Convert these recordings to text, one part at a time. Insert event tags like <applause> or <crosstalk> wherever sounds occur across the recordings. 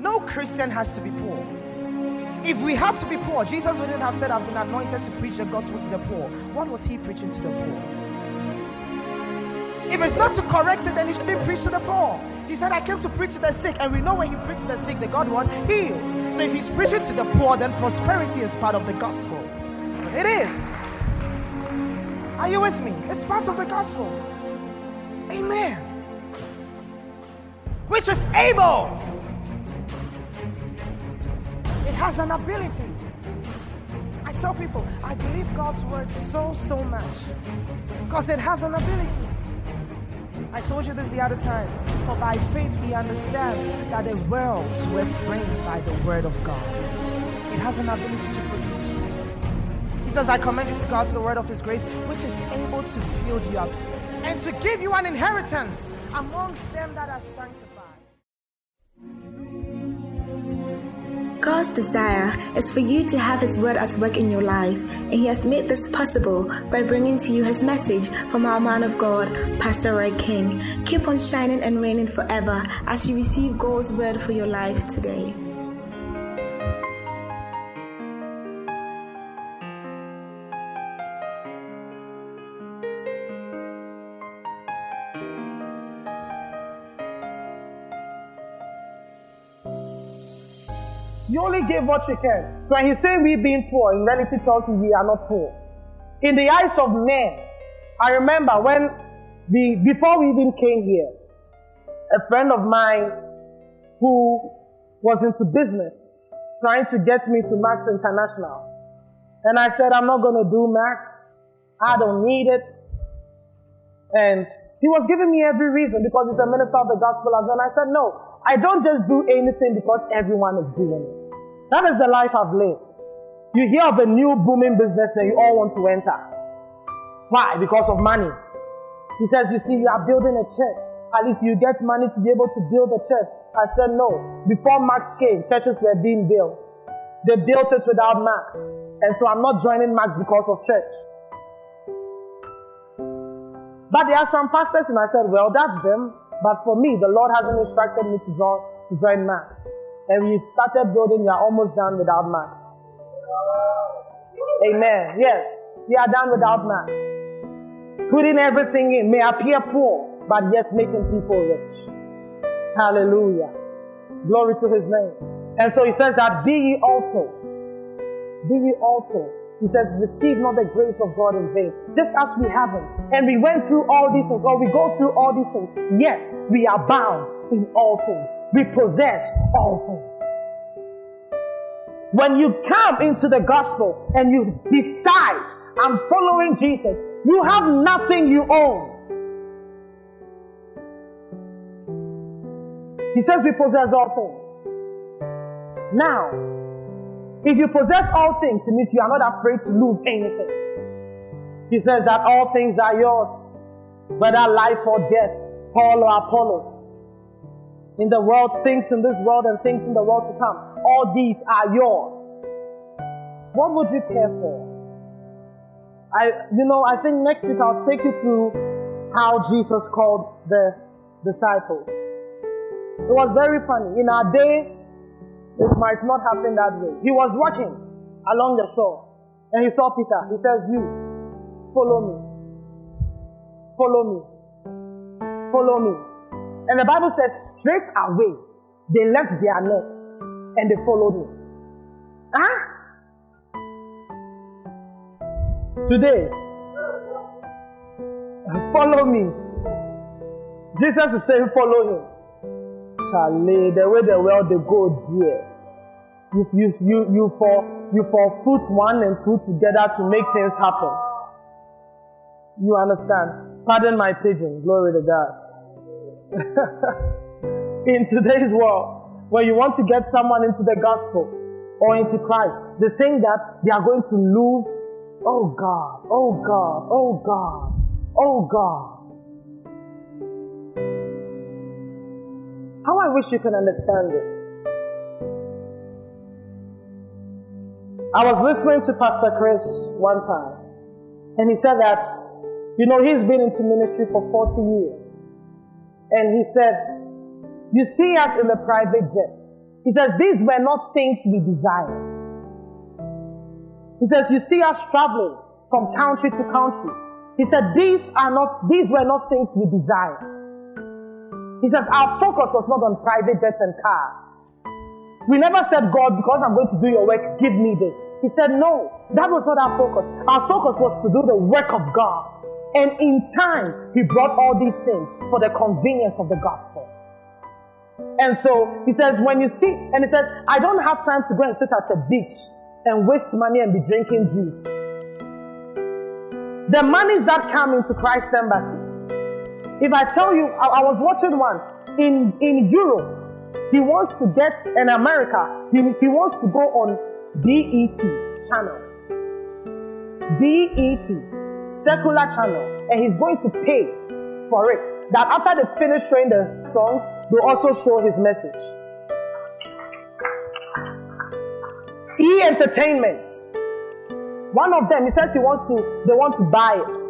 No Christian has to be poor. If we had to be poor, Jesus wouldn't have said, I've been anointed to preach the gospel to the poor. What was he preaching to the poor? If it's not to correct it, then he shouldn't preach to the poor. He said, I came to preach to the sick. And we know when he preached to the sick, the God what? Healed. So if he's preaching to the poor, then prosperity is part of the gospel. It is. Are you with me? It's part of the gospel. Amen. Which is able. Has an ability. I tell people, I believe God's word so, so much because it has an ability. I told you this the other time. For by faith we understand that the worlds were framed by the word of God. It has an ability to produce. He says, I commend you to God the word of his grace, which is able to build you up and to give you an inheritance amongst them that are sanctified. God's desire is for you to have His word at work in your life, and He has made this possible by bringing to you His message from our man of God, Pastor Roy King. Keep on shining and reigning forever as you receive God's word for your life today. Only give what you can. So when he say we being poor, in reality tells you we are not poor. In the eyes of men, I remember when before we even came here, a friend of mine who was into business trying to get me to Max International. And I said, I'm not gonna do Max. I don't need it. And he was giving me every reason because he's a minister of the gospel. And I said, no, I don't just do anything because everyone is doing it. That is the life I've lived. You hear of a new booming business and you all want to enter. Why? Because of money. He says, You see, you are building a church. At least you get money to be able to build a church. I said, No. Before Max came, churches were being built. They built it without Max. And so I'm not joining Max because of church. But there are some pastors, and I said, Well, that's them. But for me, the Lord hasn't instructed me to join, to join Max. And we started building, we are almost done without Max. Amen. Yes, we are done without Max. Putting everything in may appear poor, but yet making people rich. Hallelujah. Glory to his name. And so he says that be ye also, be ye also he says, receive not the grace of God in vain, just as we haven't. And we went through all these things, or we go through all these things, yet we are bound in all things. We possess all things. When you come into the gospel and you decide, I'm following Jesus, you have nothing you own. He says we possess all things. Now, if you possess all things, it means you are not afraid to lose anything. He says that all things are yours, whether life or death, Paul or Apollos. In the world, things in this world and things in the world to come, all these are yours. What would you care for? I, you know, I think next week I'll take you through how Jesus called the disciples. It was very funny. In our day, it might not happen that way. He was walking along the shore and he saw Peter. He says, You, follow me. Follow me. Follow me. And the Bible says, straight away, they left their nets and they followed him. Huh? Today, follow me. Jesus is saying, Follow him. Charlie, the way the world they go, dear. You, you, you, you, for, you for put one and two together to make things happen. You understand? Pardon my pidgin. Glory to God. <laughs> In today's world, when you want to get someone into the gospel or into Christ, they think that they are going to lose. Oh God, oh God, oh God, oh God. How I wish you could understand this. I was listening to Pastor Chris one time, and he said that, you know, he's been into ministry for 40 years. And he said, You see us in the private jets, He says, These were not things we desired. He says, You see us traveling from country to country. He said, These are not, these were not things we desired. He says, Our focus was not on private jets and cars. We never said, God, because I'm going to do your work, give me this. He said, No, that was not our focus. Our focus was to do the work of God. And in time, He brought all these things for the convenience of the gospel. And so He says, When you see, and He says, I don't have time to go and sit at a beach and waste money and be drinking juice. The monies that come into Christ Embassy, if I tell you, I, I was watching one in, in Europe, he wants to get in America, he, he wants to go on BET channel. BET, secular channel. And he's going to pay for it. That after they finish showing the songs, they'll also show his message. E Entertainment. One of them, he says he wants to, they want to buy it.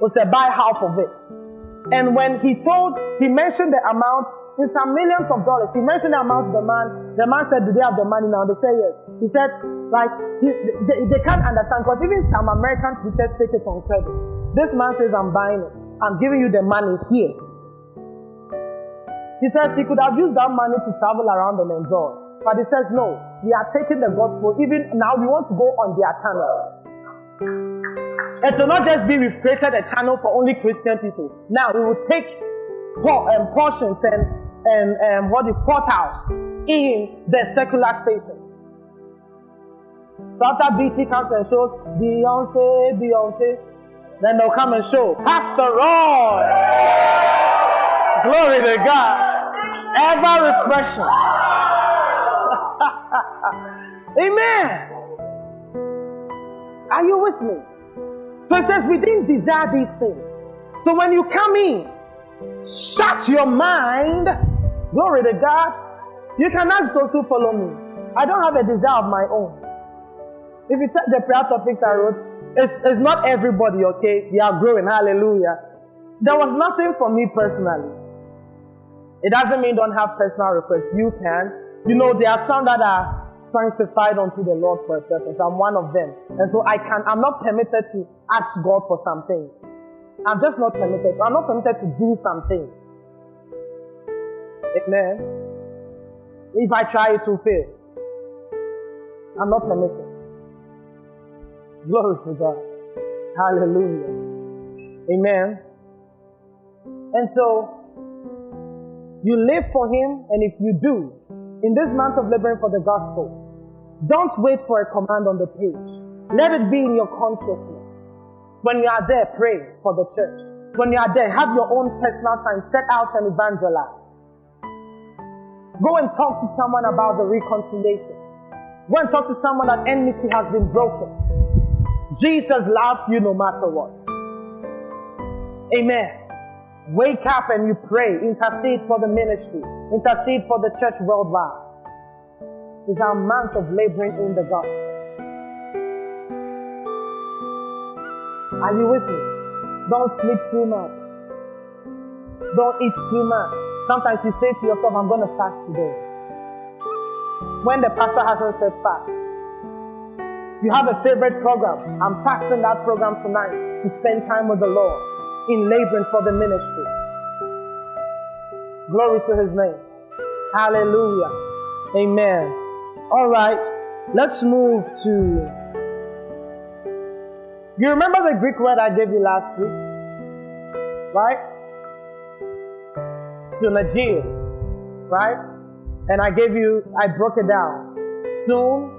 Or say buy half of it. And when he told, he mentioned the amount, in some millions of dollars. He mentioned the amount to the man. The man said, Do they have the money now? They say yes. He said, like, he, they, they, can't understand because even some American preachers take it on credit. This man says, I'm buying it. I'm giving you the money here. He says he could have used that money to travel around and enjoy. But he says, no, we are taking the gospel. Even now, we want to go on their channels. It will not just be we've created a channel for only Christian people. Now we will take um, portions and and um, what the portals in the secular stations. So after BET comes and shows Beyonce, Beyonce, then they'll come and show Pastor Roy. Glory to God. Ever refreshing. <laughs> Amen. Are you with me? So it says, we didn't desire these things. So when you come in, shut your mind. Glory to God. You can ask those who follow me. I don't have a desire of my own. If you check the prayer topics I wrote, it's, it's not everybody, okay? We are growing. Hallelujah. There was nothing for me personally. It doesn't mean don't have personal requests. You can. You know, there are some that are sanctified unto the Lord for a purpose. I'm one of them. And so I can, I'm not permitted to ask God for some things. I'm just not permitted. I'm not permitted to do some things. Amen. If I try, it will fail. I'm not permitted. Glory to God. Hallelujah. Amen. And so, you live for Him, and if you do, in this month of laboring for the gospel, don't wait for a command on the page. Let it be in your consciousness. When you are there, pray for the church. When you are there, have your own personal time. Set out and evangelize. Go and talk to someone about the reconciliation. Go and talk to someone that enmity has been broken. Jesus loves you no matter what. Amen. Wake up and you pray. Intercede for the ministry. Intercede for the church worldwide. It's our month of laboring in the gospel. Are you with me? Don't sleep too much. Don't eat too much. Sometimes you say to yourself, I'm going to fast today. When the pastor hasn't said fast, you have a favorite program. I'm fasting that program tonight to spend time with the Lord in laboring for the ministry. Glory to his name. Hallelujah. Amen. All right. Let's move to. You remember the Greek word I gave you last week? Right? Sunagil. Right? And I gave you, I broke it down. Soon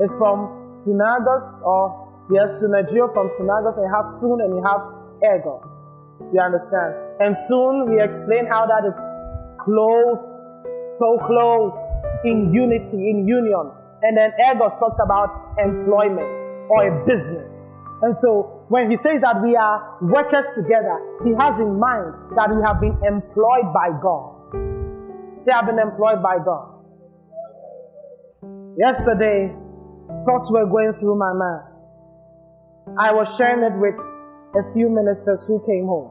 is from sunagos or yes, sunagio from sunagos, and you have soon and you have ergos. You understand? And soon we explain how that it's close, so close, in unity, in union. And then ergos talks about employment or a business. And so when he says that we are workers together, he has in mind that we have been employed by God. Say, I've been employed by God. Yesterday, thoughts were going through my mind. I was sharing it with a few ministers who came home.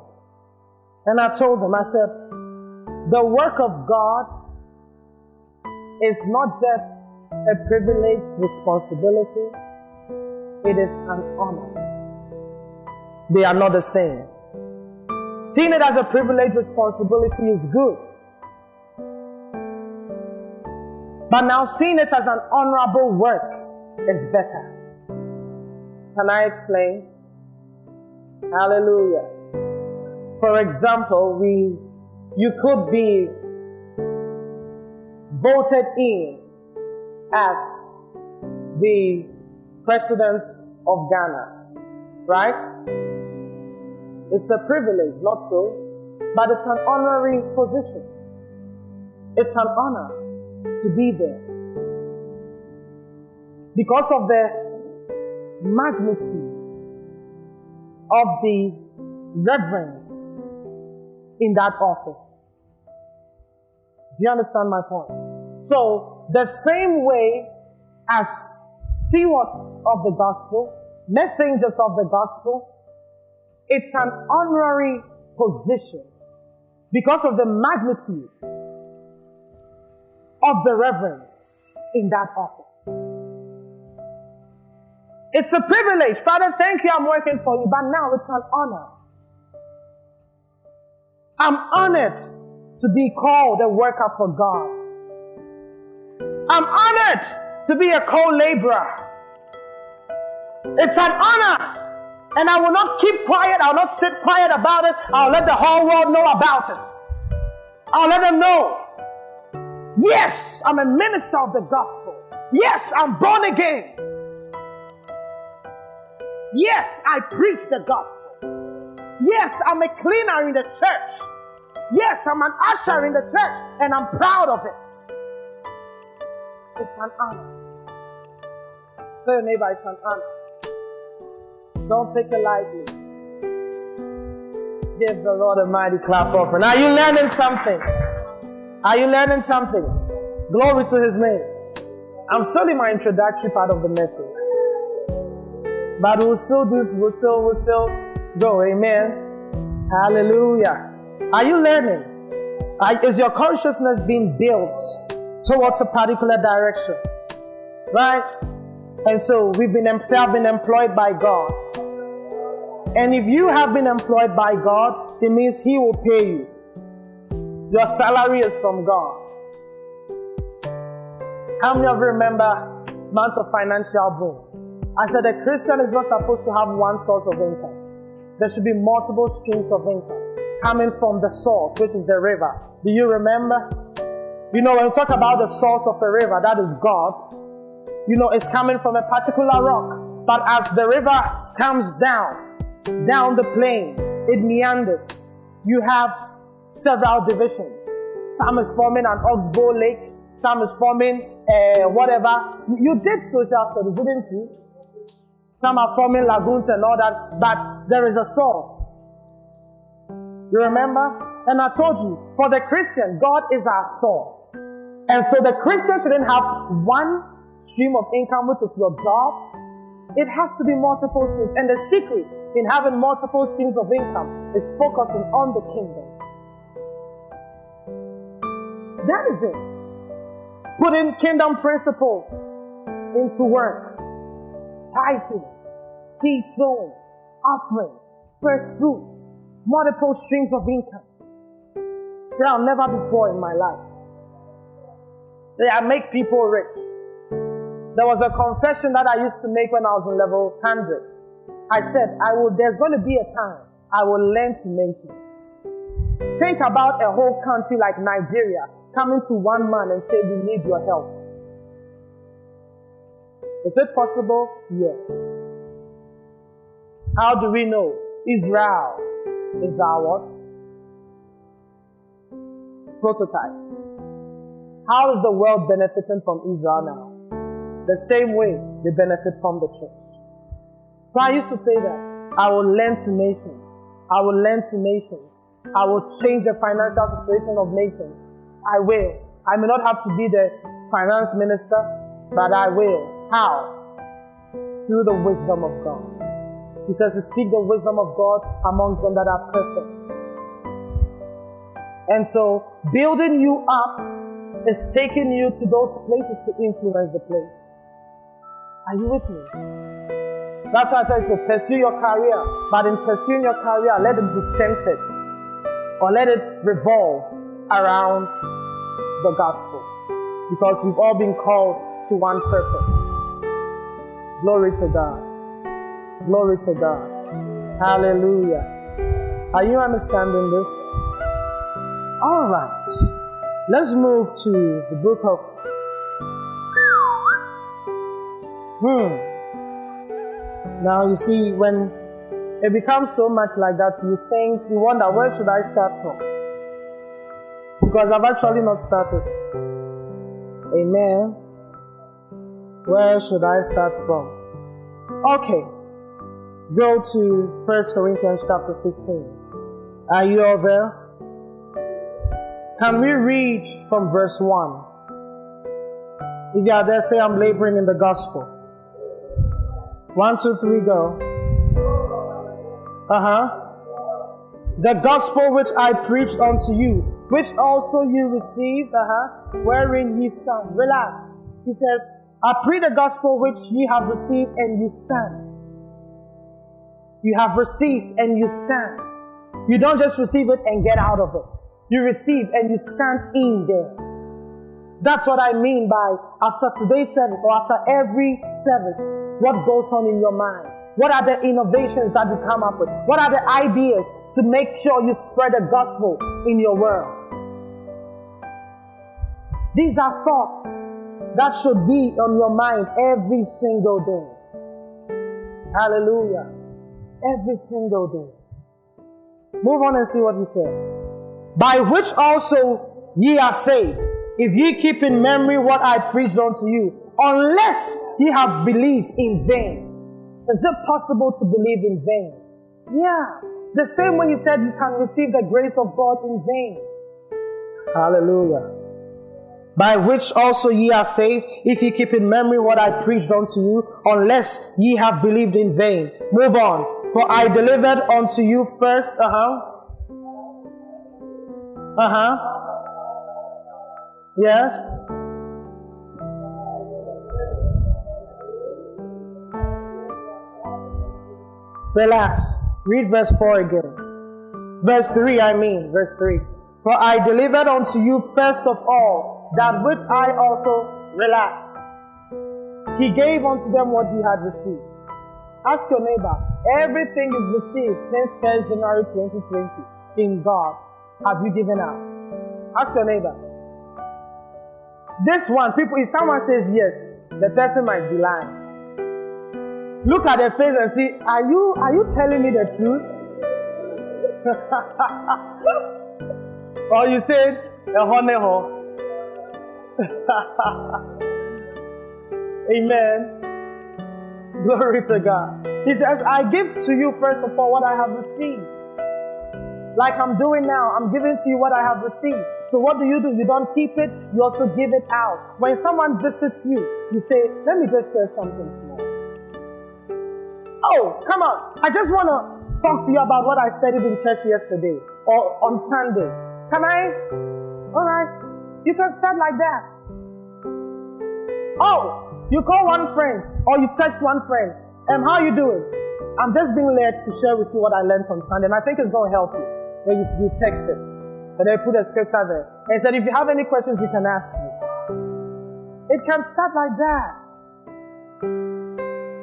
And I told them, I said, the work of God is not just a privileged responsibility, it is an honor. They are not the same. Seeing it as a privileged responsibility is good. But now seeing it as an honorable work is better. Can I explain? Hallelujah. For example, we you could be voted in as the president of Ghana, right? It's a privilege, not so, but it's an honorary position. It's an honor to be there. Because of the magnitude of the reverence in that office. Do you understand my point? So, the same way as stewards of the gospel, messengers of the gospel, it's an honorary position because of the magnitude of the reverence in that office. It's a privilege. Father, thank you, I'm working for you, but now it's an honor. I'm honored to be called a worker for God. I'm honored to be a co laborer. It's an honor and I will not keep quiet. I'll not sit quiet about it. I'll let the whole world know about it. I'll let them know. Yes, I'm a minister of the gospel. Yes, I'm born again. Yes, I preach the gospel. Yes, I'm a cleaner in the church. Yes, I'm an usher in the church, and I'm proud of it. It's an honor. Tell your neighbor it's an honor. Don't take it lightly. Give the Lord a mighty clap offering. Are you learning something? Are you learning something? Glory to his name. I'm still in my introductory part of the message. But we'll still do we'll still we'll still go. Amen. Hallelujah. Are you learning? Is your consciousness being built towards a particular direction? Right? And so we've been, say I've been employed by God. And if you have been employed by God, it means He will pay you. Your salary is from God. How many of you remember month of financial boom? I said a Christian is not supposed to have one source of income. There should be multiple streams of income coming from the source, which is the river. Do you remember? You know, when we talk about the source of a river, that is God you know, it's coming from a particular rock. But as the river comes down, down the plain, it meanders. You have several divisions. Some is forming an oxbow lake, some is forming uh, whatever. You did social studies, didn't you? Some are forming lagoons and all that, but there is a source. You remember? And I told you, for the Christian, God is our source. And so the Christian shouldn't have one stream of income, which is your job, it has to be multiple streams. And the secret in having multiple streams of income is focusing on the kingdom. That is it. Putting kingdom principles into work. Tithing, seed sowing, offering, first fruits, multiple streams of income. Say, I'll never be poor in my life. Say, I make people rich. There was a confession that I used to make when I was in level 100. I said, I will, there's going to be a time I will lend to nations. Think about a whole country like Nigeria coming to one man and say, we need your help. Is it possible? Yes. How do we know? Israel is our what? Prototype. How is the world benefiting from Israel now? the same way they benefit from the church. So I used to say that I will lend to nations. I will lend to nations. I will change the financial situation of nations. I will. I may not have to be the finance minister, but I will. How? Through the wisdom of God. He says to speak the wisdom of God amongst them that are perfect. And so, building you up is taking you to those places to influence the place. Are you with me? That's why I tell you to pursue your career, but in pursuing your career, let it be centered or let it revolve around the gospel because we've all been called to one purpose. Glory to God. Glory to God. Hallelujah. Are you understanding this? All right. Let's move to the book of. Hmm. Now you see, when it becomes so much like that, you think, you wonder, where should I start from? Because I've actually not started. Amen. Where should I start from? Okay. Go to First Corinthians chapter 15. Are you all there? Can we read from verse 1? If you are there, say, I'm laboring in the gospel. One, two, three, go. Uh huh. The gospel which I preached unto you, which also you received, uh huh, wherein ye stand. Relax. He says, I preach the gospel which ye have received and you stand. You have received and you stand. You don't just receive it and get out of it. You receive and you stand in there. That's what I mean by after today's service or after every service, what goes on in your mind? What are the innovations that you come up with? What are the ideas to make sure you spread the gospel in your world? These are thoughts that should be on your mind every single day. Hallelujah. Every single day. Move on and see what he said. By which also ye are saved, if ye keep in memory what I preached unto you, unless ye have believed in vain. Is it possible to believe in vain? Yeah. The same way you said you can receive the grace of God in vain. Hallelujah by which also ye are saved, if ye keep in memory what I preached unto you, unless ye have believed in vain. Move on. For I delivered unto you first, uh huh. Uh huh. Yes. Relax. Read verse 4 again. Verse 3, I mean, verse 3. For I delivered unto you first of all that which I also relax. He gave unto them what he had received. Ask your neighbor, everything you've received since 1st January 2020 in God, have you given out? Ask your neighbor. This one, people, if someone says yes, the person might be lying. Look at their face and see, are you are you telling me the truth? <laughs> or you said a honey <laughs> Amen. Glory to God. He says, I give to you first of all what I have received. Like I'm doing now, I'm giving to you what I have received. So what do you do? You don't keep it, you also give it out. When someone visits you, you say, Let me just share something small. Oh, come on. I just want to talk to you about what I studied in church yesterday or on Sunday. Can I? All right. You can start like that. Oh, you call one friend or you text one friend. And um, how you doing? I'm just being led to share with you what I learned on Sunday, and I think it's going to help you. Then you, you text it. And they put a scripture there. And said, if you have any questions, you can ask me. It can start like that.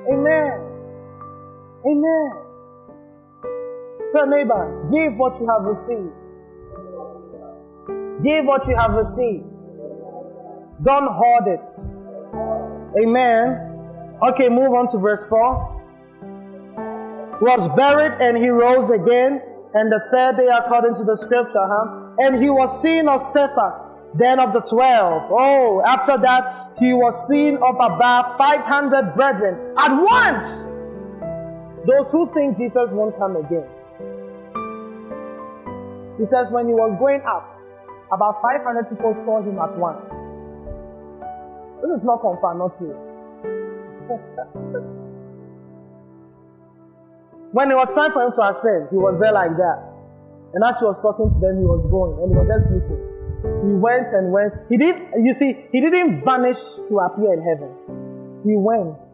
Amen. Amen. So, neighbor, give what you have received. Give what you have received. Don't hoard it. Amen. Okay, move on to verse 4. Was buried and he rose again, and the third day, according to the scripture, huh? And he was seen of Cephas, then of the twelve. Oh, after that, he was seen of about 500 brethren at once. Those who think Jesus won't come again. He says, when he was going up, about 500 people saw him at once. This is not confirmed, not true. <laughs> when it was time for him to ascend, he was there like that. And as he was talking to them, he was going, and he was just sleeping. He went and went. He did, you see, he didn't vanish to appear in heaven. He went.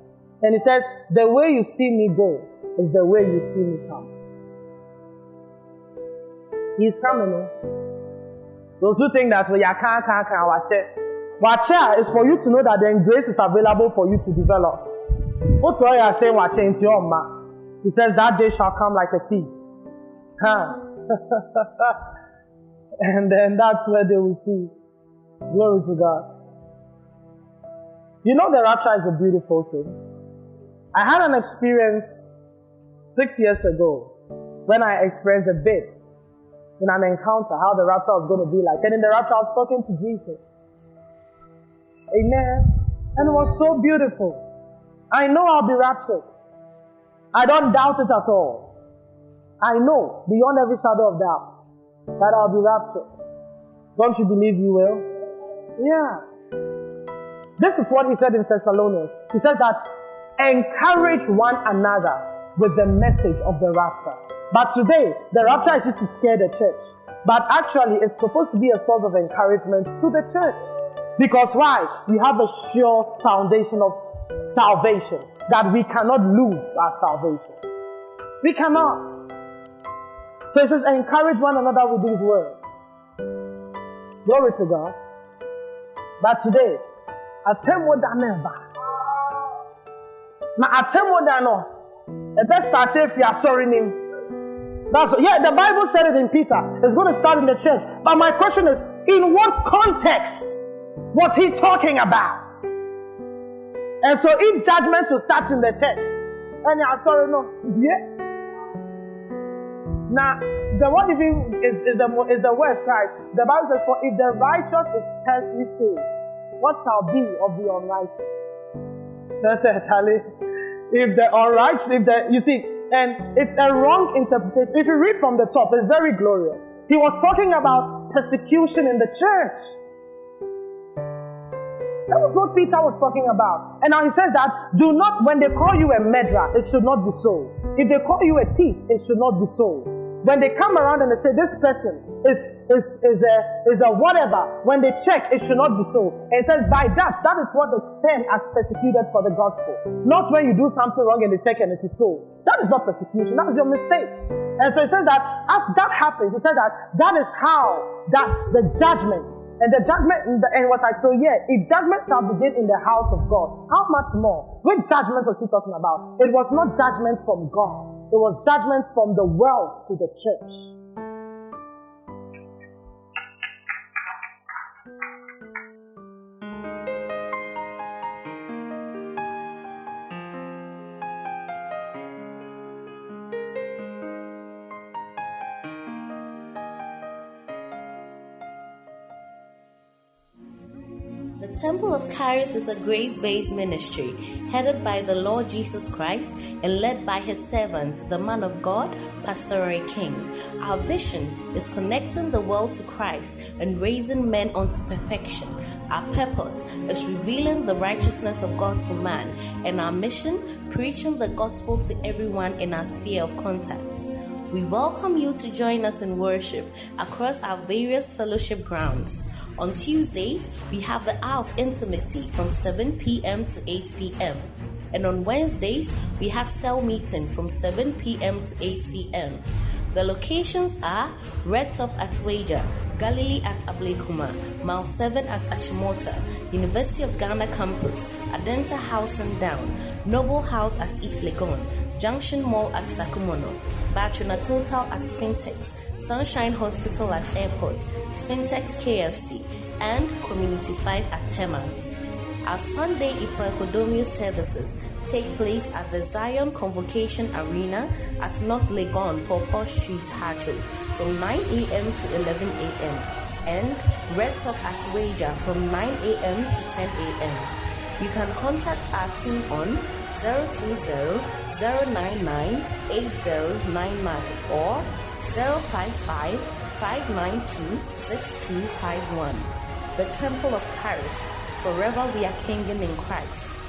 And he says, The way you see me go is the way you see me come. He's coming. Eh? Those who think that oh, we are can't, can't, can't watch it. Watch it is for you to know that then grace is available for you to develop. What's all you are saying? Watch into your ma. He says that day shall come like a thief. Huh? <laughs> and then that's where they will see. Glory to God. You know, the rapture is a beautiful thing. I had an experience six years ago when I experienced a bit in an encounter how the rapture was going to be like. And in the rapture, I was talking to Jesus. Amen. And it was so beautiful. I know I'll be raptured. I don't doubt it at all. I know beyond every shadow of doubt that I'll be raptured. Don't you believe you will? Yeah. This is what he said in Thessalonians. He says that encourage one another with the message of the rapture. But today, the rapture is used to scare the church. But actually, it's supposed to be a source of encouragement to the church. Because why? We have a sure foundation of salvation that we cannot lose our salvation. We cannot. So it says, encourage one another with these words. Glory to God. But today, I tell what that never. Now I tell what that no. The best start if you are sorry name. That's yeah, the Bible said it in Peter. It's going to start in the church. But my question is, in what context was he talking about? And so if judgment will start in the church, and you're sorry, no, yeah. Now, the one even is, is the is the worst, right? The Bible says, For if the righteous is scarcely saved, what shall be of the unrighteous? That's it, Charlie. If the unrighteous, if the you see, and it's a wrong interpretation. If you read from the top, it's very glorious. He was talking about persecution in the church. That was what Peter was talking about. And now he says that do not, when they call you a murderer, it should not be so. If they call you a thief, it should not be so. When they come around and they say this person is is is a is a whatever, when they check, it should not be so. And it says by that, that is what the stand as persecuted for the gospel. Not when you do something wrong and they check and it is so. That is not persecution. That is your mistake. And so it says that as that happens, it says that that is how that the judgment and the judgment and it was like so yeah if judgment shall begin in the house of God how much more which judgment was he talking about it was not judgment from God it was judgment from the world to the church. Temple of Charis is a grace based ministry headed by the Lord Jesus Christ and led by his servant, the man of God, Pastor Roy King. Our vision is connecting the world to Christ and raising men unto perfection. Our purpose is revealing the righteousness of God to man, and our mission, preaching the gospel to everyone in our sphere of contact. We welcome you to join us in worship across our various fellowship grounds. On Tuesdays, we have the Hour of Intimacy from 7 p.m. to 8 p.m. And on Wednesdays, we have cell meeting from 7 p.m. to 8 p.m. The locations are Red Top at Weija, Galilee at Ablekuma, Mile 7 at Achimota, University of Ghana campus, Adenta House and Down, Noble House at East Legon, Junction Mall at Sakumono, Bachelor Total at Spintex, Sunshine Hospital at Airport, Spintex KFC, and Community 5 at Tema. Our Sunday Ipakodomio services take place at the Zion Convocation Arena at North Legon, Popo Street, Hartlepool from 9 a.m. to 11 a.m. and Red Top at Weija from 9 a.m. to 10 a.m. You can contact our team on 020-099-8099 or 055-592-6251. The Temple of Charis, forever we are kinging in Christ.